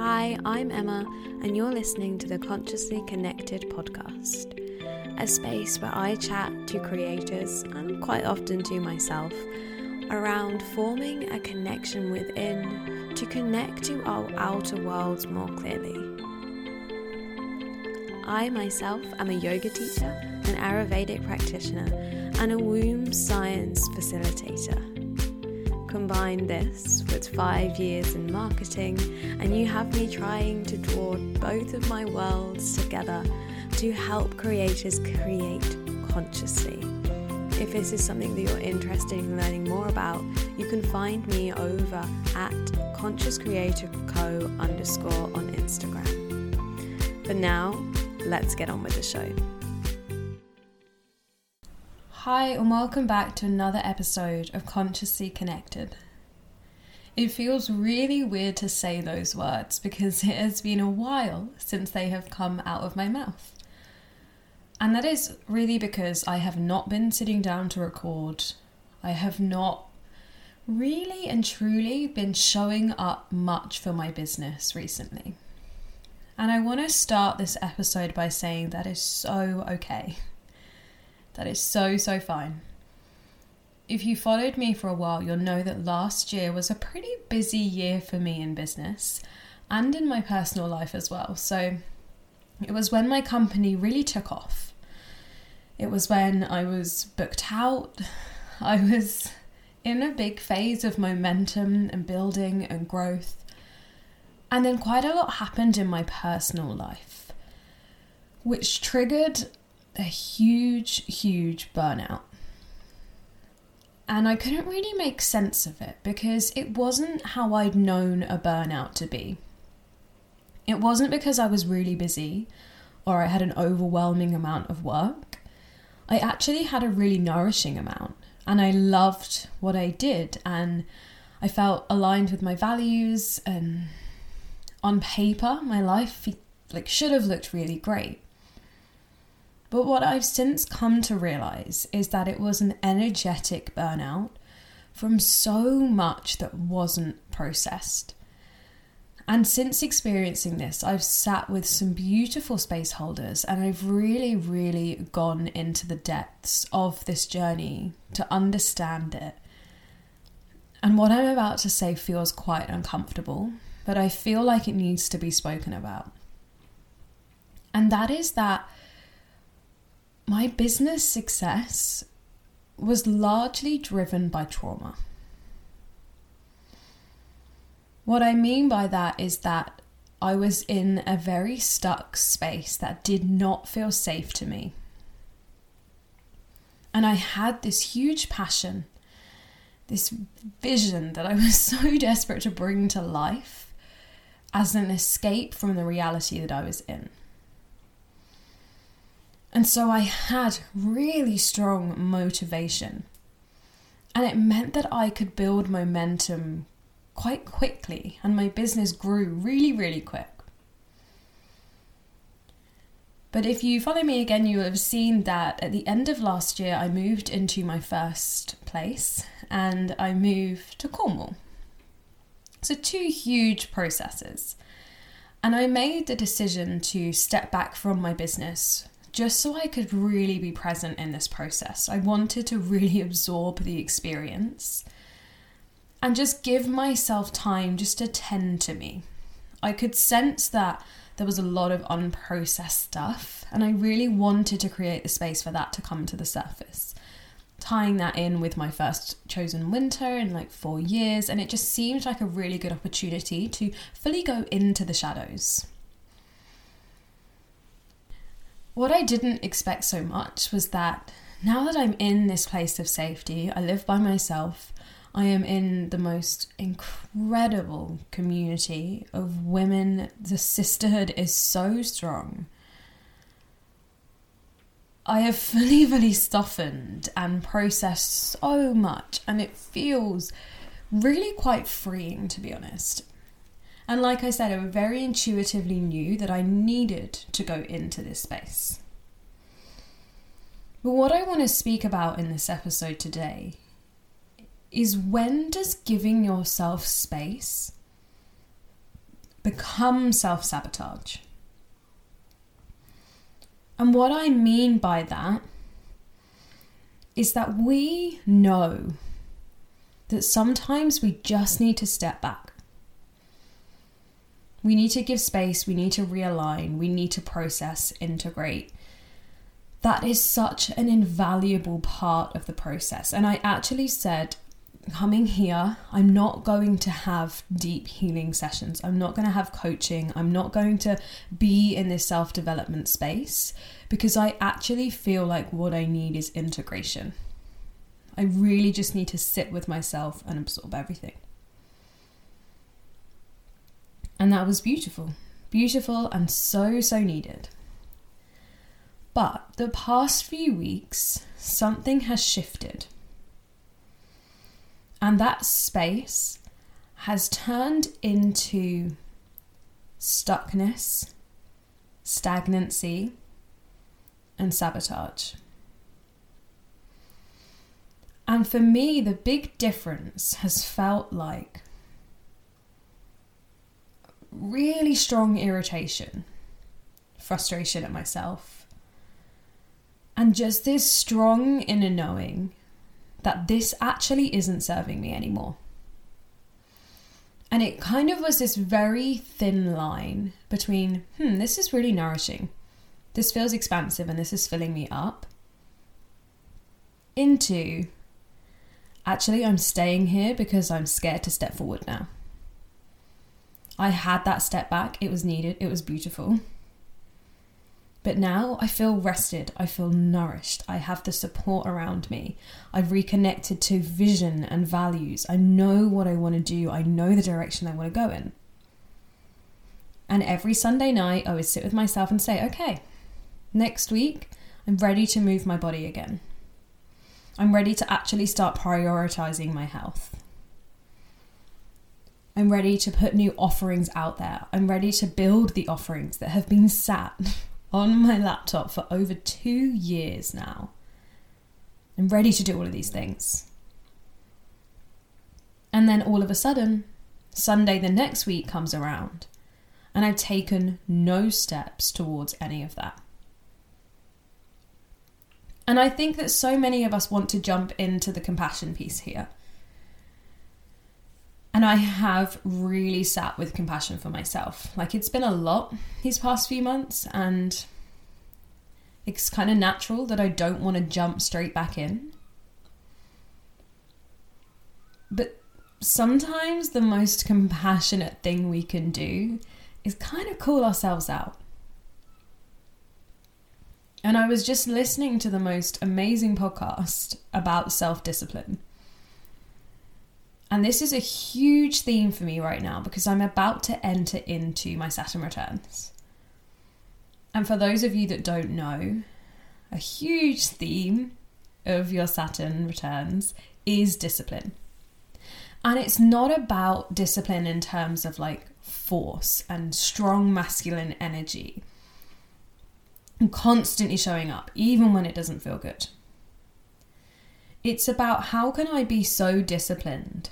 Hi, I'm Emma, and you're listening to the Consciously Connected podcast, a space where I chat to creators and quite often to myself around forming a connection within to connect to our outer worlds more clearly. I myself am a yoga teacher, an Ayurvedic practitioner, and a womb science facilitator. Combine this with five years in marketing, and you have me trying to draw both of my worlds together to help creators create consciously. If this is something that you're interested in learning more about, you can find me over at Conscious Creator Co underscore on Instagram. For now, let's get on with the show. Hi, and welcome back to another episode of Consciously Connected. It feels really weird to say those words because it has been a while since they have come out of my mouth. And that is really because I have not been sitting down to record. I have not really and truly been showing up much for my business recently. And I want to start this episode by saying that is so okay. That is so, so fine. If you followed me for a while, you'll know that last year was a pretty busy year for me in business and in my personal life as well. So it was when my company really took off. It was when I was booked out. I was in a big phase of momentum and building and growth. And then quite a lot happened in my personal life, which triggered a huge, huge burnout. And I couldn't really make sense of it because it wasn't how I'd known a burnout to be. It wasn't because I was really busy or I had an overwhelming amount of work. I actually had a really nourishing amount and I loved what I did and I felt aligned with my values and on paper my life like should have looked really great. But what I've since come to realize is that it was an energetic burnout from so much that wasn't processed. And since experiencing this, I've sat with some beautiful space holders and I've really, really gone into the depths of this journey to understand it. And what I'm about to say feels quite uncomfortable, but I feel like it needs to be spoken about. And that is that my business success was largely driven by trauma. What I mean by that is that I was in a very stuck space that did not feel safe to me. And I had this huge passion, this vision that I was so desperate to bring to life as an escape from the reality that I was in. And so I had really strong motivation. And it meant that I could build momentum quite quickly, and my business grew really, really quick. But if you follow me again, you will have seen that at the end of last year, I moved into my first place and I moved to Cornwall. So, two huge processes. And I made the decision to step back from my business just so I could really be present in this process. I wanted to really absorb the experience and just give myself time just to tend to me. I could sense that there was a lot of unprocessed stuff, and I really wanted to create the space for that to come to the surface. Tying that in with my first chosen winter in like four years, and it just seemed like a really good opportunity to fully go into the shadows. What I didn't expect so much was that now that I'm in this place of safety, I live by myself, I am in the most incredible community of women. The sisterhood is so strong. I have fully, fully softened and processed so much, and it feels really quite freeing, to be honest. And like I said, I very intuitively knew that I needed to go into this space. But what I want to speak about in this episode today is when does giving yourself space become self sabotage. And what I mean by that is that we know that sometimes we just need to step back. We need to give space, we need to realign, we need to process, integrate. That is such an invaluable part of the process. And I actually said coming here, I'm not going to have deep healing sessions. I'm not going to have coaching. I'm not going to be in this self development space because I actually feel like what I need is integration. I really just need to sit with myself and absorb everything. And that was beautiful. Beautiful and so, so needed. But the past few weeks, something has shifted and that space has turned into stuckness, stagnancy, and sabotage. And for me, the big difference has felt like really strong irritation, frustration at myself, and just this strong inner knowing that this actually isn't serving me anymore. And it kind of was this very thin line between, hmm, this is really nourishing. This feels expansive and this is filling me up. Into, actually, I'm staying here because I'm scared to step forward now. I had that step back. It was needed. It was beautiful. But now I feel rested, I feel nourished, I have the support around me. I've reconnected to vision and values. I know what I want to do, I know the direction I want to go in. And every Sunday night, I would sit with myself and say, okay, next week, I'm ready to move my body again. I'm ready to actually start prioritizing my health. I'm ready to put new offerings out there. I'm ready to build the offerings that have been sat on my laptop for over two years now. I'm ready to do all of these things. And then all of a sudden, Sunday the next week comes around, and I've taken no steps towards any of that. And I think that so many of us want to jump into the compassion piece here. And I have really sat with compassion for myself. Like it's been a lot these past few months, and it's kind of natural that I don't want to jump straight back in. But sometimes the most compassionate thing we can do is kind of call ourselves out. And I was just listening to the most amazing podcast about self discipline. And this is a huge theme for me right now because I'm about to enter into my Saturn returns. And for those of you that don't know, a huge theme of your Saturn returns is discipline. And it's not about discipline in terms of like force and strong masculine energy and constantly showing up, even when it doesn't feel good. It's about how can I be so disciplined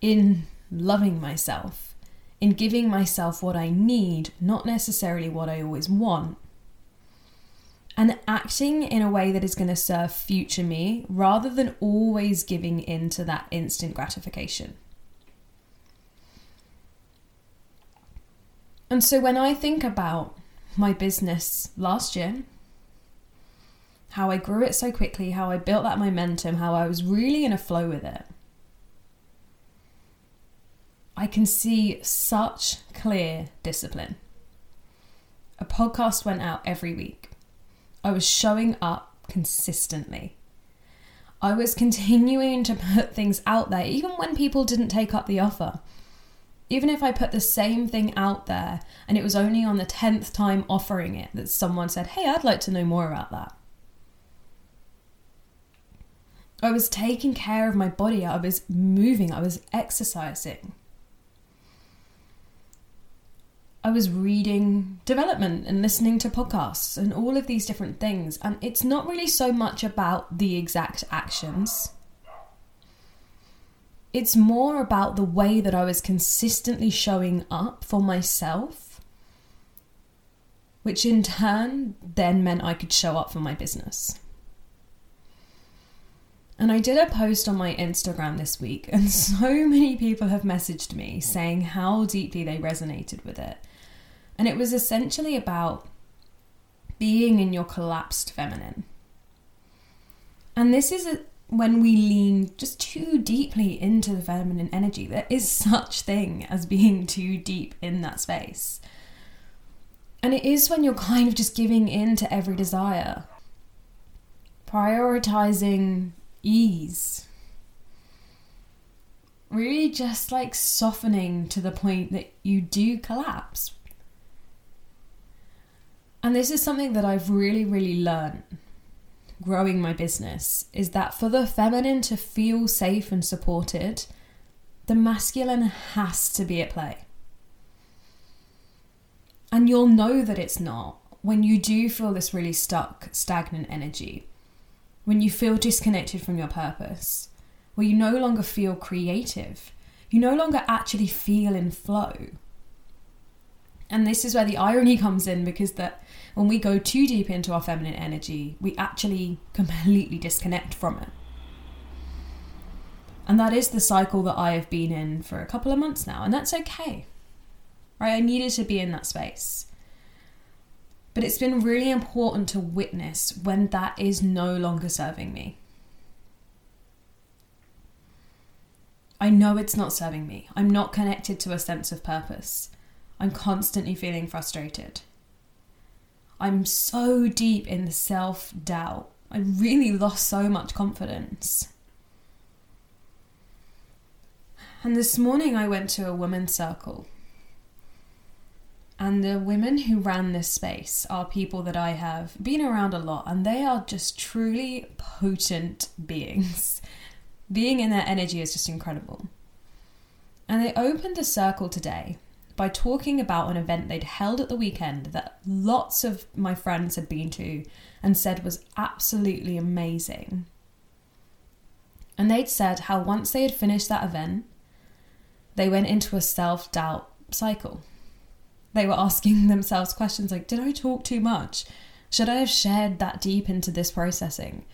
in loving myself, in giving myself what I need, not necessarily what I always want, and acting in a way that is going to serve future me rather than always giving in to that instant gratification. And so when I think about my business last year, how I grew it so quickly, how I built that momentum, how I was really in a flow with it. I can see such clear discipline. A podcast went out every week. I was showing up consistently. I was continuing to put things out there, even when people didn't take up the offer. Even if I put the same thing out there and it was only on the 10th time offering it that someone said, Hey, I'd like to know more about that. I was taking care of my body, I was moving, I was exercising. I was reading development and listening to podcasts and all of these different things. And it's not really so much about the exact actions, it's more about the way that I was consistently showing up for myself, which in turn then meant I could show up for my business. And I did a post on my Instagram this week, and so many people have messaged me saying how deeply they resonated with it. And it was essentially about being in your collapsed feminine. And this is a, when we lean just too deeply into the feminine energy. There is such thing as being too deep in that space. And it is when you're kind of just giving in to every desire, prioritizing ease. Really just like softening to the point that you do collapse. And this is something that I've really, really learned growing my business is that for the feminine to feel safe and supported, the masculine has to be at play. And you'll know that it's not when you do feel this really stuck, stagnant energy, when you feel disconnected from your purpose, where you no longer feel creative, you no longer actually feel in flow. And this is where the irony comes in because that when we go too deep into our feminine energy, we actually completely disconnect from it. And that is the cycle that I have been in for a couple of months now, and that's okay. Right? I needed to be in that space. But it's been really important to witness when that is no longer serving me. I know it's not serving me. I'm not connected to a sense of purpose. I'm constantly feeling frustrated. I'm so deep in the self doubt. I really lost so much confidence. And this morning I went to a women's circle. And the women who ran this space are people that I have been around a lot, and they are just truly potent beings. Being in their energy is just incredible. And they opened the circle today by talking about an event they'd held at the weekend that lots of my friends had been to and said was absolutely amazing. And they'd said how once they had finished that event, they went into a self doubt cycle. They were asking themselves questions like Did I talk too much? Should I have shared that deep into this processing?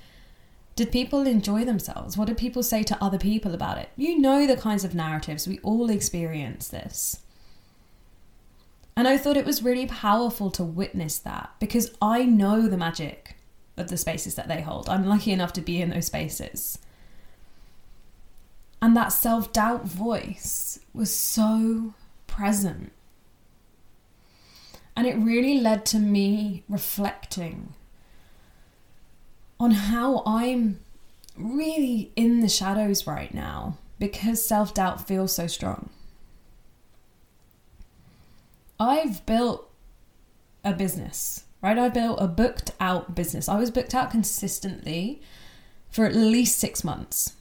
Did people enjoy themselves? What did people say to other people about it? You know the kinds of narratives, we all experience this. And I thought it was really powerful to witness that because I know the magic of the spaces that they hold. I'm lucky enough to be in those spaces. And that self doubt voice was so present. And it really led to me reflecting on how I'm really in the shadows right now because self doubt feels so strong. I've built a business, right? I built a booked out business. I was booked out consistently for at least six months.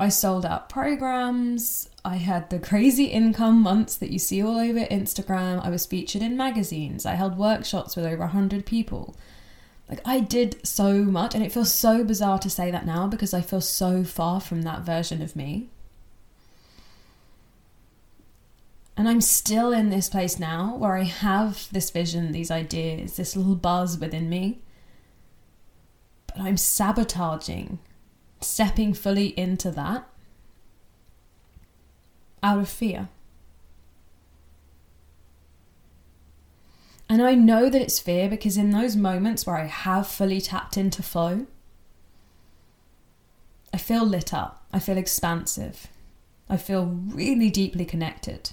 I sold out programs. I had the crazy income months that you see all over Instagram. I was featured in magazines. I held workshops with over 100 people. Like, I did so much, and it feels so bizarre to say that now because I feel so far from that version of me. And I'm still in this place now where I have this vision, these ideas, this little buzz within me. But I'm sabotaging stepping fully into that out of fear. And I know that it's fear because in those moments where I have fully tapped into flow, I feel lit up, I feel expansive, I feel really deeply connected.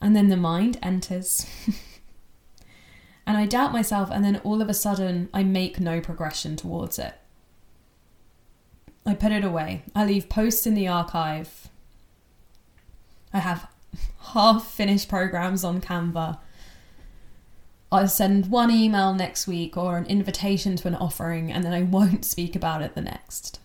And then the mind enters. and I doubt myself, and then all of a sudden, I make no progression towards it. I put it away. I leave posts in the archive. I have half finished programs on Canva. I'll send one email next week or an invitation to an offering, and then I won't speak about it the next.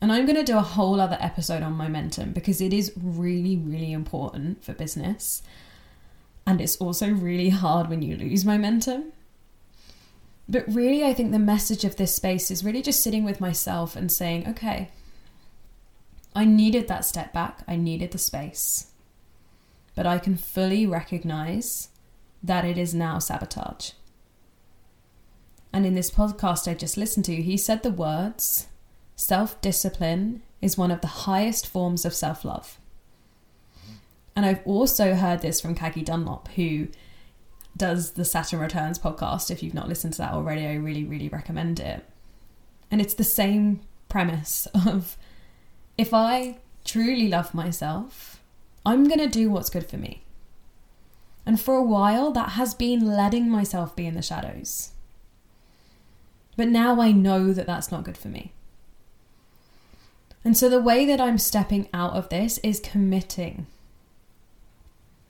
And I'm going to do a whole other episode on momentum because it is really, really important for business. And it's also really hard when you lose momentum. But really, I think the message of this space is really just sitting with myself and saying, okay, I needed that step back, I needed the space. But I can fully recognize that it is now sabotage. And in this podcast I just listened to, he said the words self discipline is one of the highest forms of self love. And I've also heard this from Kagi Dunlop, who does the Saturn Returns podcast. If you've not listened to that already, I really, really recommend it. And it's the same premise of if I truly love myself, I'm going to do what's good for me. And for a while, that has been letting myself be in the shadows. But now I know that that's not good for me. And so the way that I'm stepping out of this is committing.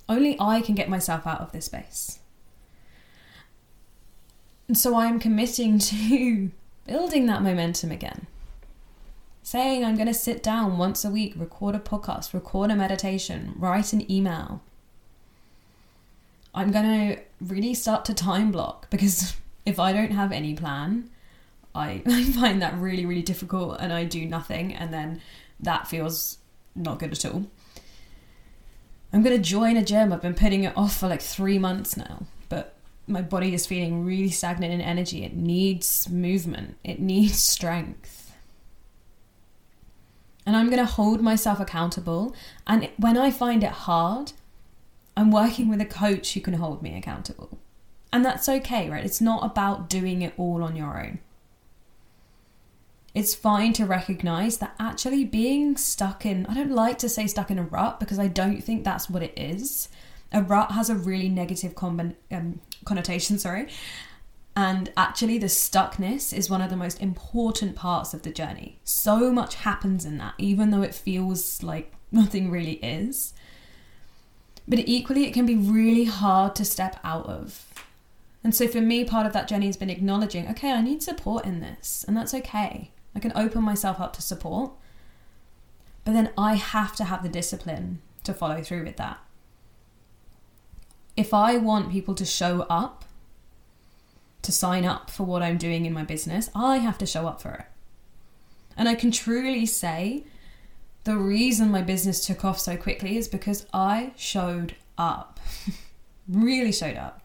Only I can get myself out of this space. And so I'm committing to building that momentum again. Saying I'm going to sit down once a week, record a podcast, record a meditation, write an email. I'm going to really start to time block because if I don't have any plan, I, I find that really, really difficult and I do nothing and then that feels not good at all. I'm going to join a gym. I've been putting it off for like three months now, but my body is feeling really stagnant in energy. It needs movement, it needs strength. And I'm going to hold myself accountable. And when I find it hard, I'm working with a coach who can hold me accountable. And that's okay, right? It's not about doing it all on your own. It's fine to recognize that actually being stuck in, I don't like to say stuck in a rut because I don't think that's what it is. A rut has a really negative con- um, connotation, sorry. And actually, the stuckness is one of the most important parts of the journey. So much happens in that, even though it feels like nothing really is. But equally, it can be really hard to step out of. And so, for me, part of that journey has been acknowledging okay, I need support in this, and that's okay. I can open myself up to support. But then I have to have the discipline to follow through with that. If I want people to show up, to sign up for what I'm doing in my business, I have to show up for it. And I can truly say the reason my business took off so quickly is because I showed up. really showed up.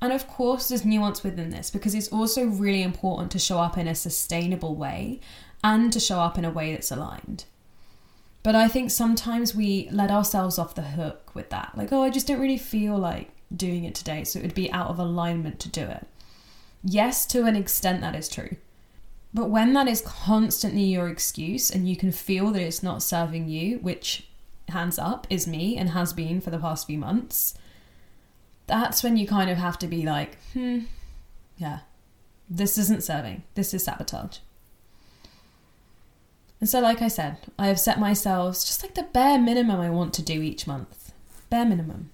And of course, there's nuance within this because it's also really important to show up in a sustainable way and to show up in a way that's aligned. But I think sometimes we let ourselves off the hook with that. Like, oh, I just don't really feel like doing it today, so it would be out of alignment to do it. Yes, to an extent, that is true. But when that is constantly your excuse and you can feel that it's not serving you, which hands up is me and has been for the past few months, that's when you kind of have to be like, hmm, yeah, this isn't serving. This is sabotage. And so, like I said, I have set myself just like the bare minimum I want to do each month. Bare minimum.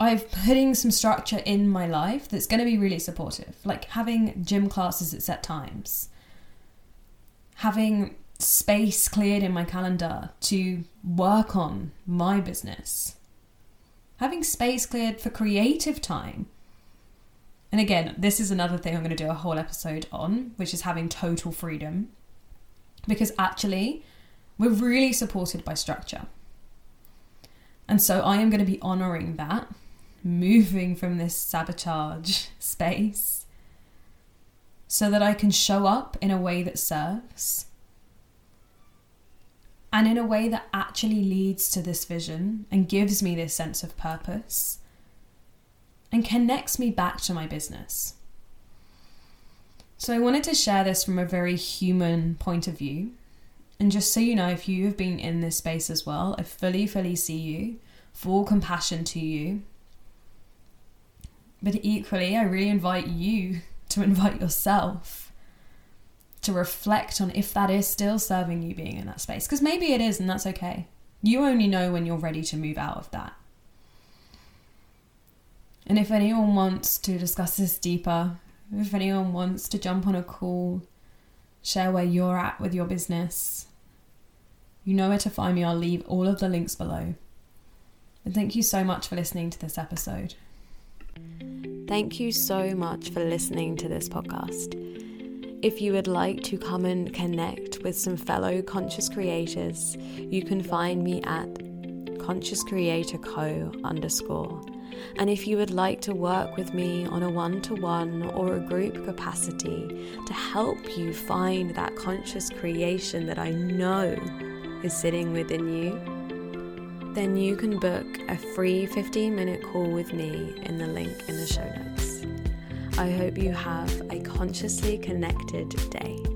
I've putting some structure in my life that's going to be really supportive, like having gym classes at set times, having space cleared in my calendar to work on my business, having space cleared for creative time. And again, this is another thing I'm going to do a whole episode on, which is having total freedom. Because actually, we're really supported by structure. And so I am going to be honoring that, moving from this sabotage space so that I can show up in a way that serves and in a way that actually leads to this vision and gives me this sense of purpose and connects me back to my business. So, I wanted to share this from a very human point of view. And just so you know, if you have been in this space as well, I fully, fully see you, full compassion to you. But equally, I really invite you to invite yourself to reflect on if that is still serving you being in that space. Because maybe it is, and that's okay. You only know when you're ready to move out of that. And if anyone wants to discuss this deeper, if anyone wants to jump on a call, share where you're at with your business, you know where to find me. I'll leave all of the links below. And thank you so much for listening to this episode. Thank you so much for listening to this podcast. If you would like to come and connect with some fellow conscious creators, you can find me at Conscious Creator Co underscore. And if you would like to work with me on a one to one or a group capacity to help you find that conscious creation that I know is sitting within you, then you can book a free 15 minute call with me in the link in the show notes. I hope you have a consciously connected day.